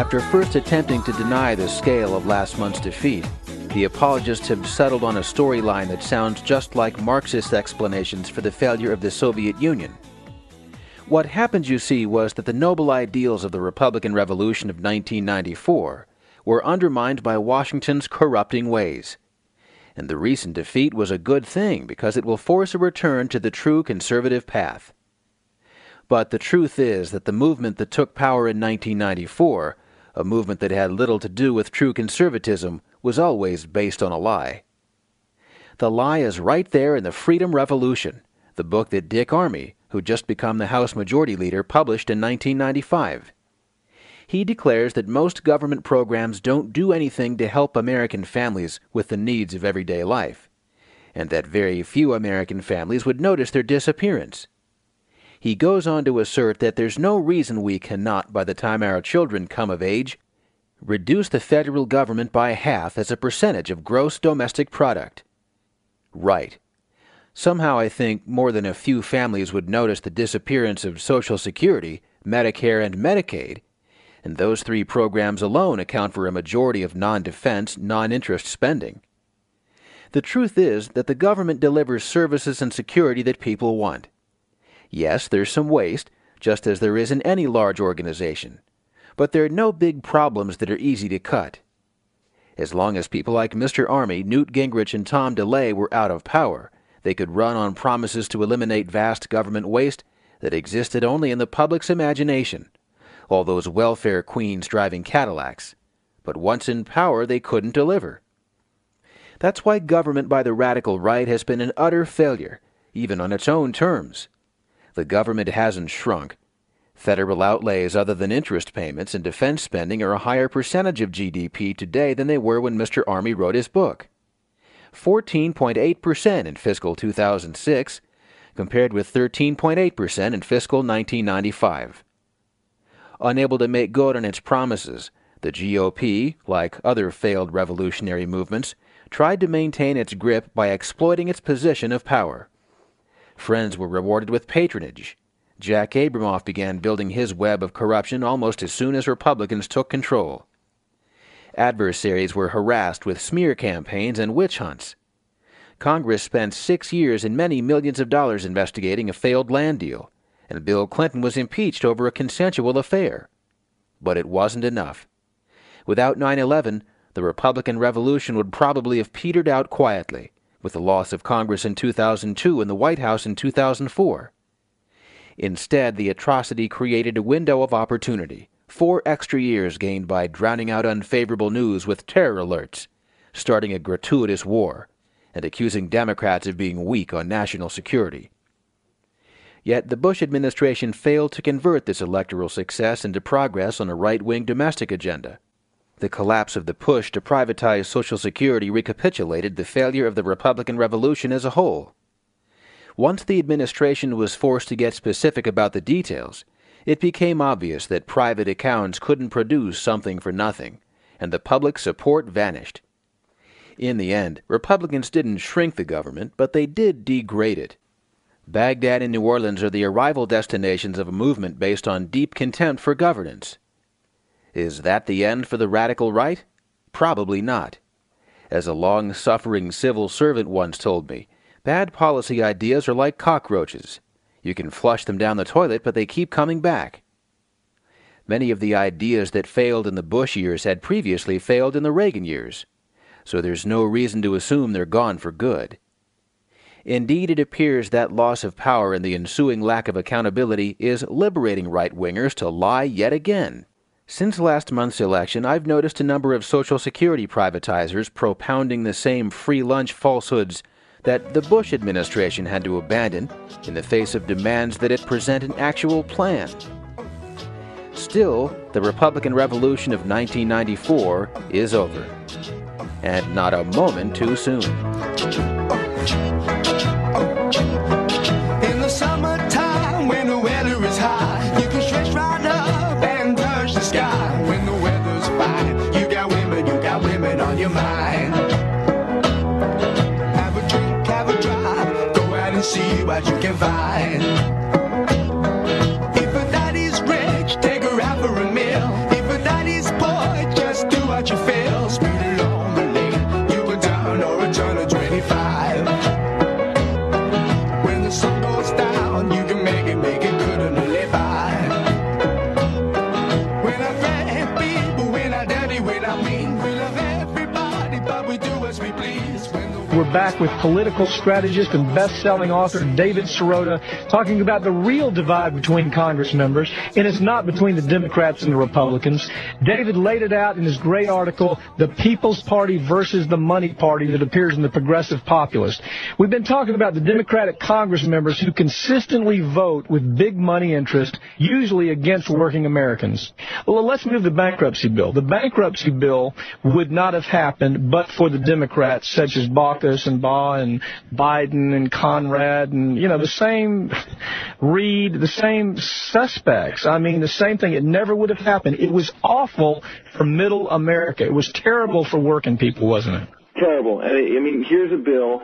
After first attempting to deny the scale of last month's defeat, the apologists have settled on a storyline that sounds just like Marxist explanations for the failure of the Soviet Union. What happened, you see, was that the noble ideals of the Republican Revolution of 1994 were undermined by Washington's corrupting ways. And the recent defeat was a good thing because it will force a return to the true conservative path. But the truth is that the movement that took power in 1994 a movement that had little to do with true conservatism, was always based on a lie. The lie is right there in the Freedom Revolution, the book that Dick Armey, who'd just become the House Majority Leader, published in 1995. He declares that most government programs don't do anything to help American families with the needs of everyday life, and that very few American families would notice their disappearance. He goes on to assert that there's no reason we cannot, by the time our children come of age, reduce the federal government by half as a percentage of gross domestic product. Right. Somehow I think more than a few families would notice the disappearance of Social Security, Medicare, and Medicaid, and those three programs alone account for a majority of non defense, non interest spending. The truth is that the government delivers services and security that people want. Yes, there's some waste, just as there is in any large organization, but there are no big problems that are easy to cut. As long as people like Mr. Armey, Newt Gingrich, and Tom DeLay were out of power, they could run on promises to eliminate vast government waste that existed only in the public's imagination, all those welfare queens driving Cadillacs. But once in power, they couldn't deliver. That's why government by the radical right has been an utter failure, even on its own terms. The government hasn't shrunk. Federal outlays other than interest payments and defense spending are a higher percentage of GDP today than they were when Mr. Armey wrote his book. 14.8% in fiscal 2006, compared with 13.8% in fiscal 1995. Unable to make good on its promises, the GOP, like other failed revolutionary movements, tried to maintain its grip by exploiting its position of power. Friends were rewarded with patronage. Jack Abramoff began building his web of corruption almost as soon as Republicans took control. Adversaries were harassed with smear campaigns and witch hunts. Congress spent six years and many millions of dollars investigating a failed land deal, and Bill Clinton was impeached over a consensual affair. But it wasn't enough. Without 9 11, the Republican Revolution would probably have petered out quietly, with the loss of Congress in 2002 and the White House in 2004. Instead, the atrocity created a window of opportunity, four extra years gained by drowning out unfavorable news with terror alerts, starting a gratuitous war, and accusing Democrats of being weak on national security. Yet the Bush administration failed to convert this electoral success into progress on a right wing domestic agenda. The collapse of the push to privatize Social Security recapitulated the failure of the Republican Revolution as a whole. Once the administration was forced to get specific about the details, it became obvious that private accounts couldn't produce something for nothing, and the public support vanished. In the end, Republicans didn't shrink the government, but they did degrade it. Baghdad and New Orleans are the arrival destinations of a movement based on deep contempt for governance. Is that the end for the radical right? Probably not. As a long suffering civil servant once told me, bad policy ideas are like cockroaches. You can flush them down the toilet, but they keep coming back. Many of the ideas that failed in the Bush years had previously failed in the Reagan years, so there's no reason to assume they're gone for good. Indeed, it appears that loss of power and the ensuing lack of accountability is liberating right wingers to lie yet again. Since last month's election, I've noticed a number of Social Security privatizers propounding the same free lunch falsehoods that the Bush administration had to abandon in the face of demands that it present an actual plan. Still, the Republican Revolution of 1994 is over. And not a moment too soon. Back with political strategist and best-selling author David Sirota talking about the real divide between Congress members, and it's not between the Democrats and the Republicans. David laid it out in his great article, The People's Party versus the Money Party, that appears in the Progressive Populist. We've been talking about the Democratic Congress members who consistently vote with big money interest, usually against working Americans. Well, let's move the bankruptcy bill. The bankruptcy bill would not have happened but for the Democrats, such as Baucus and Bayh and Biden and Conrad and, you know, the same Reed, the same suspects. I mean, the same thing. It never would have happened. It was awful for middle America. It was terrible for working people, wasn't it? Terrible. I mean, here's a bill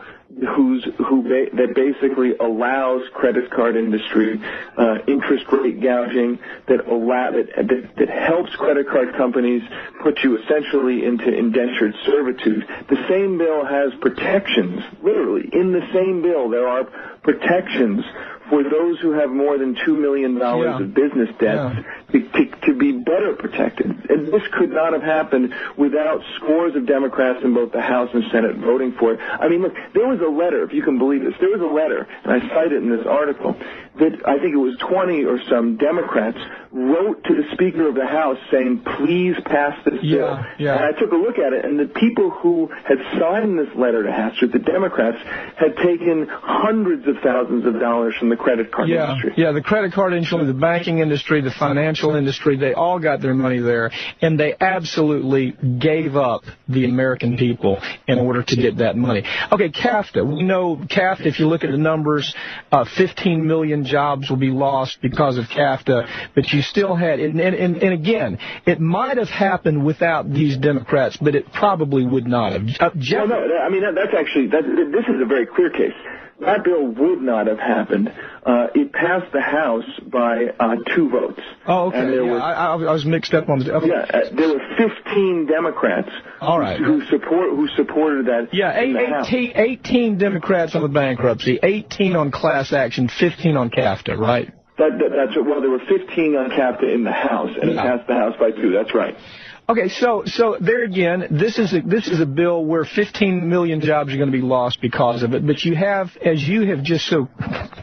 who's who ba- that basically allows credit card industry uh, interest rate gouging that allow that, that that helps credit card companies put you essentially into indentured servitude. The same bill has protections, literally in the same bill there are protections for those who have more than two million dollars Yeah. of business debts to, to, to be better protected. And this could not have happened without scores of Democrats in both the House and Senate voting for it. I mean, look, there was a letter, if you can believe this, there was a letter, and I cite it in this article, that I think it was 20 or some Democrats wrote to the Speaker of the House saying, please pass this bill. yeah. And I took a look at it, and the people who had signed this letter to Hastert, the Democrats, had taken hundreds of thousands of dollars from the credit card Yeah, industry. yeah. The credit card industry, the banking industry, the financial industry, they all got their money there, and they absolutely gave up the American people in order to get that money. Okay, CAFTA. We know CAFTA. If you look at the numbers, uh, 15 million jobs will be lost because of CAFTA. But you still had, and, and, and, again, it might have happened without these Democrats, but it probably would not have. Uh, Jeff, Well, no, I mean that, that's actually that. This is a very clear case. That bill would not have happened. Uh, it passed the House by uh, two votes. oh, okay. And there Yeah, was, I, I I was mixed up on the. Okay. yeah, uh, there were 15 Democrats All right. who support who supported that. Yeah, eight, 18, 18 Democrats on the bankruptcy, 18 on class action, 15 on CAFTA, right? That, that, that's well, there were 15 on CAFTA in the House, and it passed the House by two. That's right. Okay, so so there again, this is a, this is a bill where 15 million jobs are going to be lost because of it. But you have, as you have just so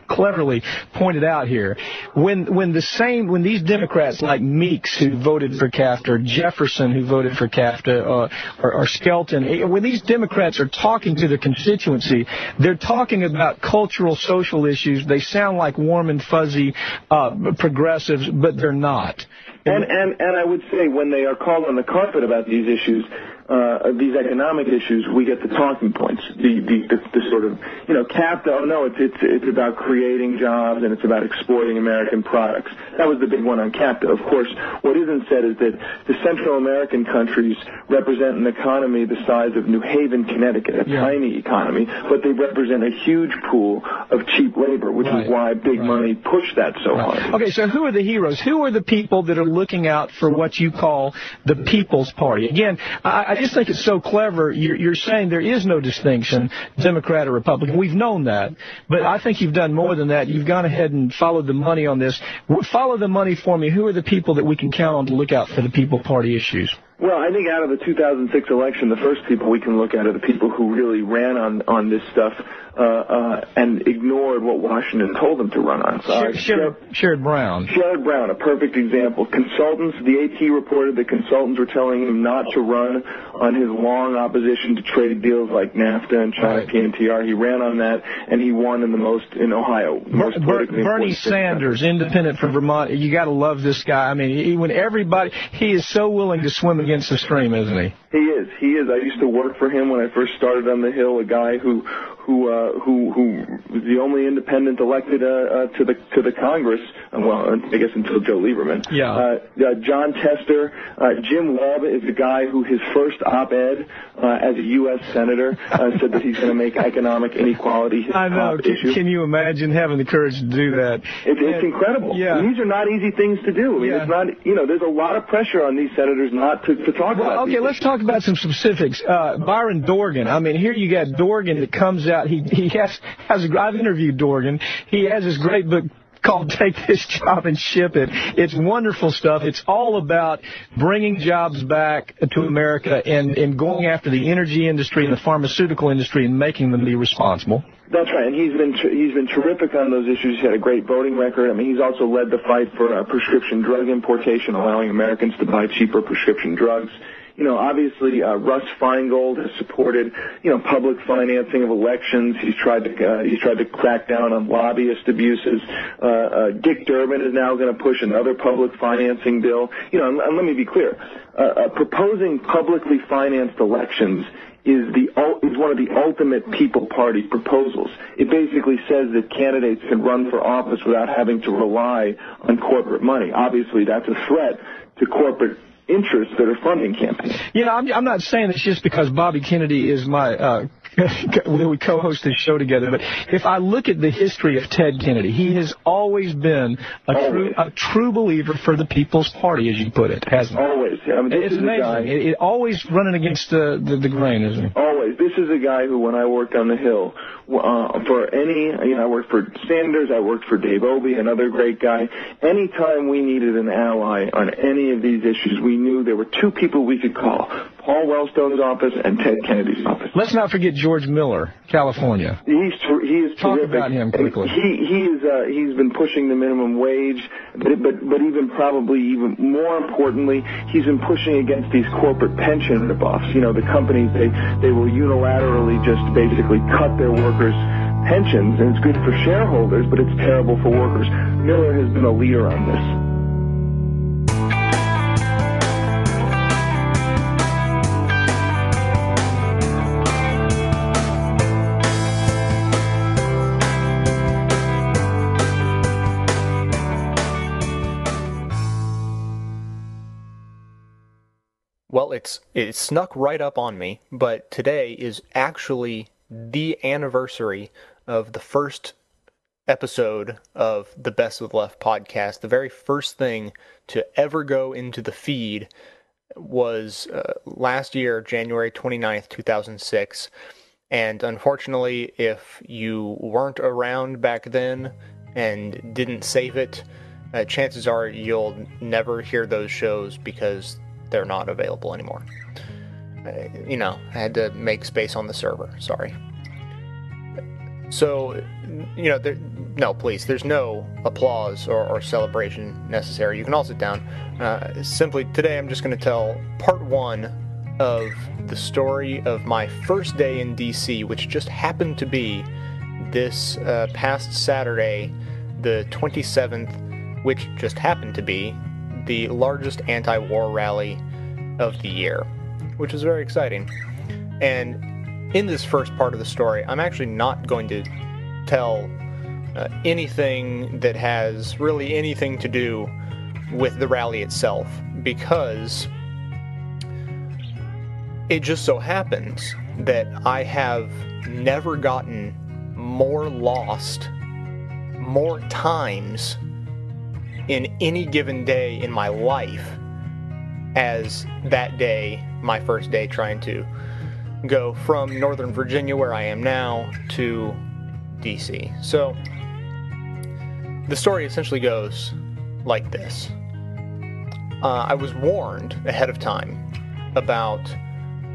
cleverly pointed out here, when when the same when these Democrats like Meeks who voted for CAFTA, Jefferson who voted for CAFTA, uh, or, or Skelton, eh, when these Democrats are talking to their constituency, they're talking about cultural, social issues. They sound like warm and fuzzy uh, progressives, but they're not. And, and, and I would say when they are called on the carpet about these issues, uh, these economic issues, we get the talking points. The, the, the, the sort of, you know, CAFTA, oh no, it's, it's, it's about creating jobs and it's about exporting American products. That was the big one on CAFTA. Of course, what isn't said is that the Central American countries represent an economy the size of New Haven, Connecticut, a tiny economy, but they represent a huge pool of cheap labor, which Right. is why big money pushed that so hard. Okay, so who are the heroes? Who are the people that are looking out for what you call the People's Party? Again, I, I just think it's so clever. You're, you're saying there is no distinction, Democrat or Republican. We've known that, but I think you've done more than that. You've gone ahead and followed the money on this. Follow the money for me. Who are the people that we can count on to look out for the People Party issues? Well, I think out of the 2006 election, the first people we can look at are the people who really ran on on this stuff uh, uh, and ignored what Washington told them to run on. So, Sherrod, Sherrod Brown. Sherrod Brown, a perfect example. Consultants, the AT reported that consultants were telling him not to run on his long opposition to trade deals like NAFTA and China PNTR. He ran on that, and he won in the most in Ohio. most Ber- Bernie. Sanders, independent from Vermont. You got to love this guy. I mean, he, when everybody, he is so willing to swim against the stream, isn't he? He is. He is. I used to work for him when I first started on the Hill. A guy who, who, uh, who, who was the only independent elected uh, uh, to the to the Congress. Uh, well, I guess until Joe Lieberman. Yeah. Uh, uh, Jon Tester, uh, Jim Webb is the guy who his first op-ed uh, as a U.S. senator uh, said that he's going to make economic inequality his I know. top Can, issue. can you imagine having the courage to do that? It's, it's incredible. Yeah. And these are not easy things to do. I mean, Yeah. it's not. You know, there's a lot of pressure on these senators not to, to talk about. Well, okay, these let's talk about some specifics. Uh, Byron Dorgan. I mean, here you got Dorgan that comes out. He he has has. A, I've interviewed Dorgan. He has this great book. called Take This Job and Ship It. It's wonderful stuff. It's all about bringing jobs back to America and, and going after the energy industry and the pharmaceutical industry and making them be responsible. That's right, and he's been he's been terrific on those issues. He's had a great voting record. I mean, he's also led the fight for uh, prescription drug importation, allowing Americans to buy cheaper prescription drugs. You know, obviously, uh, Russ Feingold has supported, you know, public financing of elections. He's tried to uh, he's tried to crack down on lobbyist abuses. Uh, uh, Dick Durbin is now going to push another public financing bill. You know, and, and let me be clear: uh, uh, proposing publicly financed elections is the is one of the ultimate people party proposals. It basically says that candidates can run for office without having to rely on corporate money. Obviously, that's a threat to corporate interests that are funding campaigns. You know, I'm, I'm not saying it's just because Bobby Kennedy is my, uh, <laughs> we co-host this show together, but if I look at the history of Ted Kennedy, he has always been a true, a true believer for the People's Party, as you put it, hasn't he? Always. I mean, It's amazing. It, it always running against the, the, the grain, isn't he? Always. This is a guy who, when I worked on the Hill, uh, for any, you know, I worked for Sanders, I worked for Dave Obey, another great guy. Anytime we needed an ally on any of these issues, we knew there were two people we could call. Paul Wellstone's office and Ted Kennedy's office. Let's not forget George Miller, California. He's ter- he is Talk terrific. about him quickly. He he is uh, he's been pushing the minimum wage, but but but even probably even more importantly, he's been pushing against these corporate pension ripoffs. You know, the companies they they will unilaterally just basically cut their workers' pensions, and it's good for shareholders, but it's terrible for workers. Miller has been a leader on this. Well, it's it snuck right up on me, but today is actually the anniversary of the first episode of the Best of the Left podcast. The very first thing to ever go into the feed was uh, last year, January 29th, 2006. And unfortunately, if you weren't around back then and didn't save it, uh, chances are you'll never hear those shows because they're not available anymore. You know, I had to make space on the server. Sorry. So, you know, there, no, please, there's no applause or, or celebration necessary. You can all sit down. Uh, simply, today I'm just going to tell part one of the story of my first day in DC, which just happened to be this uh, past Saturday, the 27th, which just happened to be the largest anti war rally of the year, which is very exciting. And in this first part of the story, I'm actually not going to tell uh, anything that has really anything to do with the rally itself because it just so happens that I have never gotten more lost more times in any given day in my life as that day, my first day trying to go from Northern Virginia, where I am now, to DC. So the story essentially goes like this uh, I was warned ahead of time about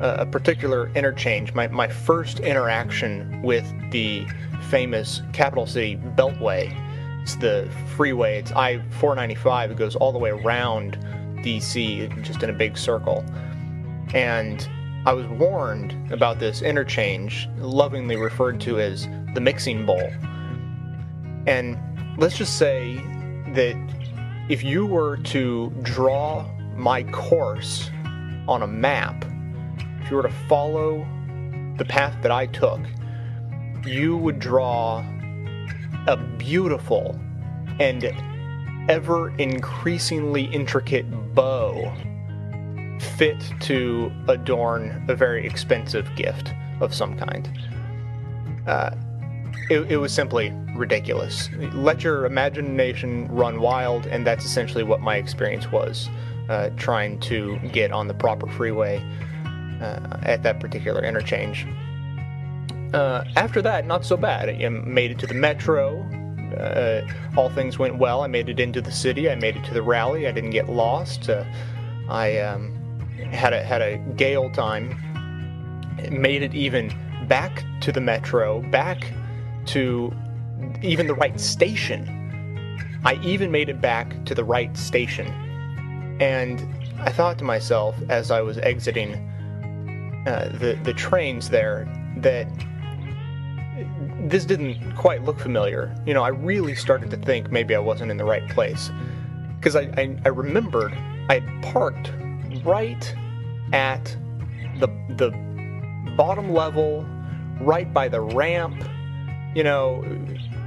uh, a particular interchange, my, my first interaction with the famous capital city Beltway. It's the freeway, it's I 495, it goes all the way around DC, just in a big circle. And I was warned about this interchange, lovingly referred to as the mixing bowl. And let's just say that if you were to draw my course on a map, if you were to follow the path that I took, you would draw a beautiful and ever increasingly intricate bow fit to adorn a very expensive gift of some kind. Uh, it, it was simply ridiculous. Let your imagination run wild, and that's essentially what my experience was uh, trying to get on the proper freeway uh, at that particular interchange. Uh, after that, not so bad. I made it to the metro, Uh, all things went well. I made it into the city. I made it to the rally. I didn't get lost. Uh, I um, had a had a gay old time. Made it even back to the metro, back to even the right station. I even made it back to the right station. And I thought to myself as I was exiting uh, the the trains there that this didn't quite look familiar. You know, I really started to think maybe I wasn't in the right place because I, I I remembered I had parked right at the the bottom level, right by the ramp. You know,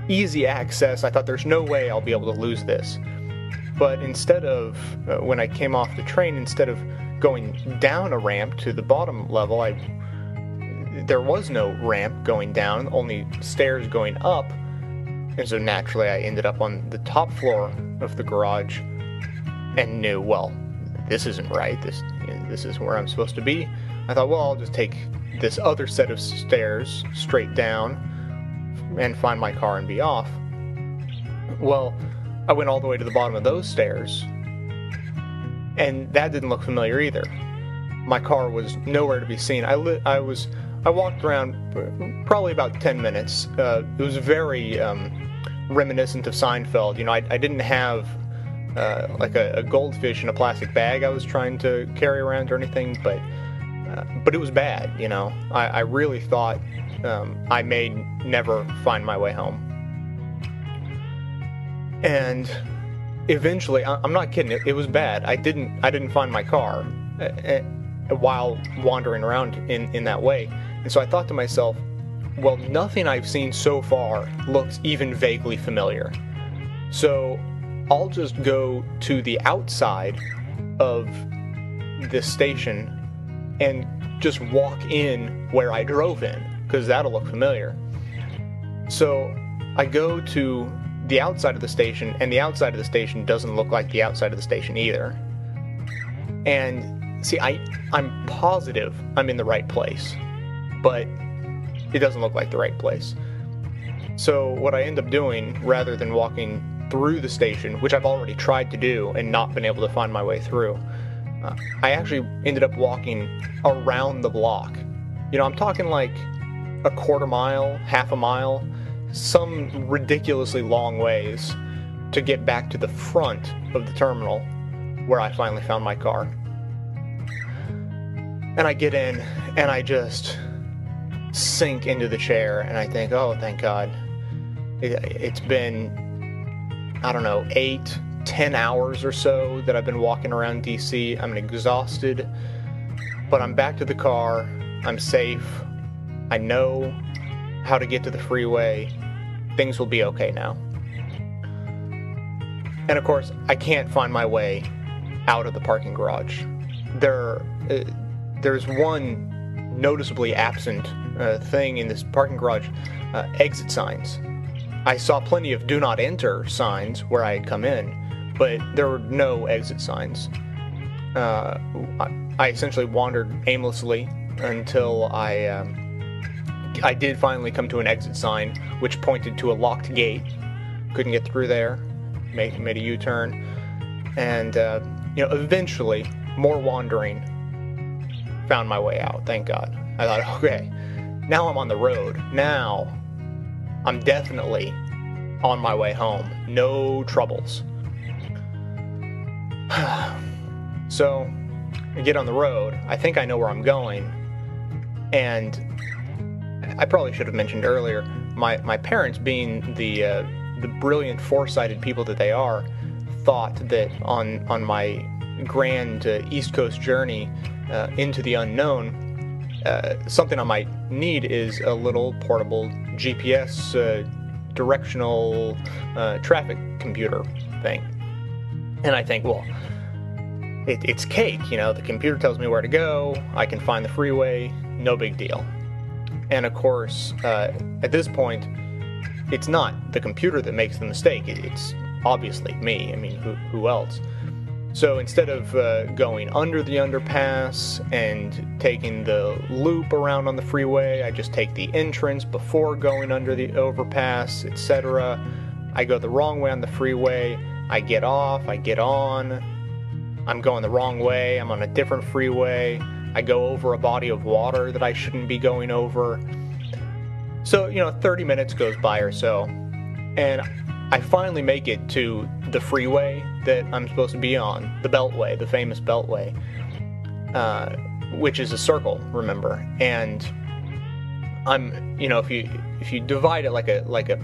easy access. I thought there's no way I'll be able to lose this. But instead of, uh, when I came off the train, instead of going down a ramp to the bottom level, I there was no ramp going down, only stairs going up. And so naturally, I ended up on the top floor of the garage and knew, well, this isn't right. This you know, this is where I'm supposed to be. I thought, well, I'll just take this other set of stairs straight down and find my car and be off. Well, I went all the way to the bottom of those stairs, and that didn't look familiar either. My car was nowhere to be seen. I li- I was I walked around probably about ten minutes. Uh, it was very um, reminiscent of Seinfeld. You know, I, I didn't have uh, like a, a goldfish in a plastic bag I was trying to carry around or anything, but uh, but it was bad. You know, I, I really thought um, I may never find my way home. And eventually, I- I'm not kidding. It, it was bad. I didn't I didn't find my car uh, uh, while wandering around in in that way. And so I thought to myself, well, nothing I've seen so far looks even vaguely familiar. So I'll just go to the outside of this station and just walk in where I drove in because that'll look familiar. So I go to the outside of the station, and the outside of the station doesn't look like the outside of the station either. And see, I I'm positive I'm in the right place, but it doesn't look like the right place. So what I end up doing, rather than walking through the station, which I've already tried to do and not been able to find my way through, uh, I actually ended up walking around the block. You know, I'm talking like a quarter mile, half a mile, some ridiculously long ways to get back to the front of the terminal where I finally found my car. And I get in and I just sink into the chair and I think, oh, thank God. It, it's been, I don't know, eight, ten hours or so that I've been walking around DC. I'm exhausted, but I'm back to the car. I'm safe. I know how to get to the freeway. Things will be okay now. And of course, I can't find my way out of the parking garage. There, uh, there's one noticeably absent uh, thing in this parking garage: uh, exit signs. I saw plenty of "Do not enter" signs where I had come in, but there were no exit signs. Uh, I, essentially wandered aimlessly until I. Um, I did finally come to an exit sign, which pointed to a locked gate. Couldn't get through there. Made, made a U-turn, and uh, you know, eventually, more wandering, found my way out. Thank God. I thought, okay, now I'm on the road. Now, I'm definitely on my way home. No troubles. <sighs> so, I get on the road. I think I know where I'm going, and I probably should have mentioned earlier, my, my parents, being the uh, the brilliant, foresighted people that they are, thought that on on my grand uh, East Coast journey uh, into the unknown, uh, something I might need is a little portable GPS uh, directional uh, traffic computer thing. And I think, well, it, it's cake. You know, the computer tells me where to go. I can find the freeway. No big deal. And of course, uh, at this point, it's not the computer that makes the mistake. It's obviously me. I mean, who, who else? So instead of uh, going under the underpass and taking the loop around on the freeway, I just take the entrance before going under the overpass, etc. I go the wrong way on the freeway. I get off. I get on. I'm going the wrong way. I'm on a different freeway. I go over a body of water that I shouldn't be going over. So, you know, 30 minutes goes by or so. And I finally make it to the freeway that I'm supposed to be on, the Beltway, the famous Beltway, uh, which is a circle, remember? And I'm, you know, if you if you divide it like a like a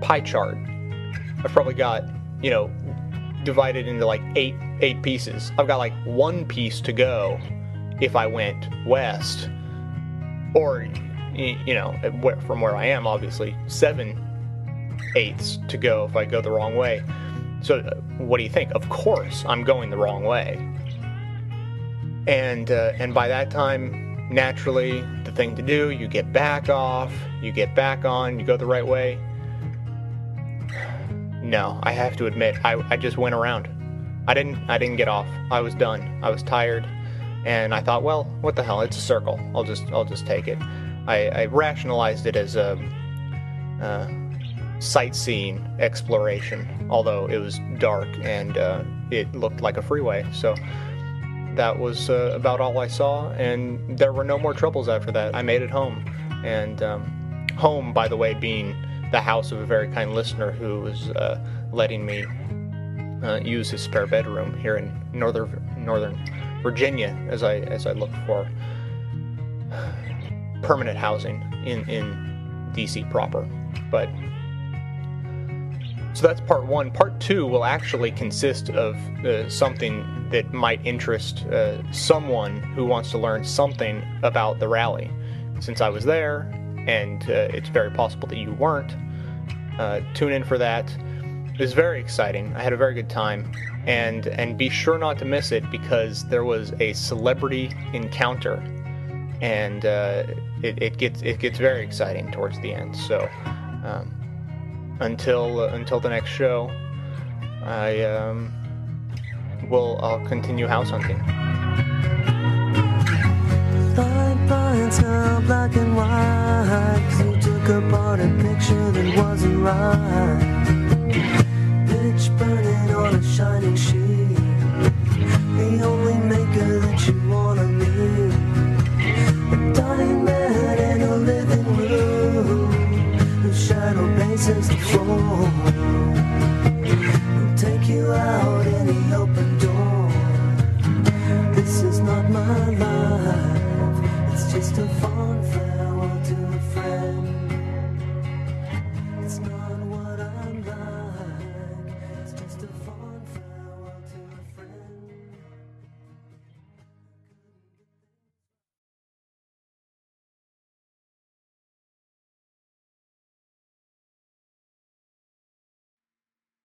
pie chart, I've probably got, you know, divided into like eight eight pieces. I've got like one piece to go if I went west, or you know, from where I am, obviously seven eighths to go if I go the wrong way. So, uh, what do you think? Of course, I'm going the wrong way. And uh, and by that time, naturally, the thing to do, you get back off, you get back on, you go the right way. No, I have to admit, I, I just went around. I didn't I didn't get off. I was done. I was tired, and I thought, well, what the hell? It's a circle. I'll just I'll just take it. I, I rationalized it as a, uh sightseeing exploration, although it was dark and uh, it looked like a freeway. So that was uh, about all I saw, and there were no more troubles after that. I made it home, and um, home, by the way, being the house of a very kind listener who was uh, letting me uh, use his spare bedroom here in northern northern Virginia as I as I look for permanent housing in in DC proper. But so that's part one. Part two will actually consist of uh, something that might interest uh, someone who wants to learn something about the rally. Since I was there, and uh, it's very possible that you weren't, uh, tune in for that. It was very exciting. I had a very good time, and and be sure not to miss it because there was a celebrity encounter, and uh, it, it gets it gets very exciting towards the end. So. Um, until uh, until the next show, I um, will I'll continue house hunting. Black and white, you took apart a picture that wasn't right. Pitch burning on a shining sheet, the only.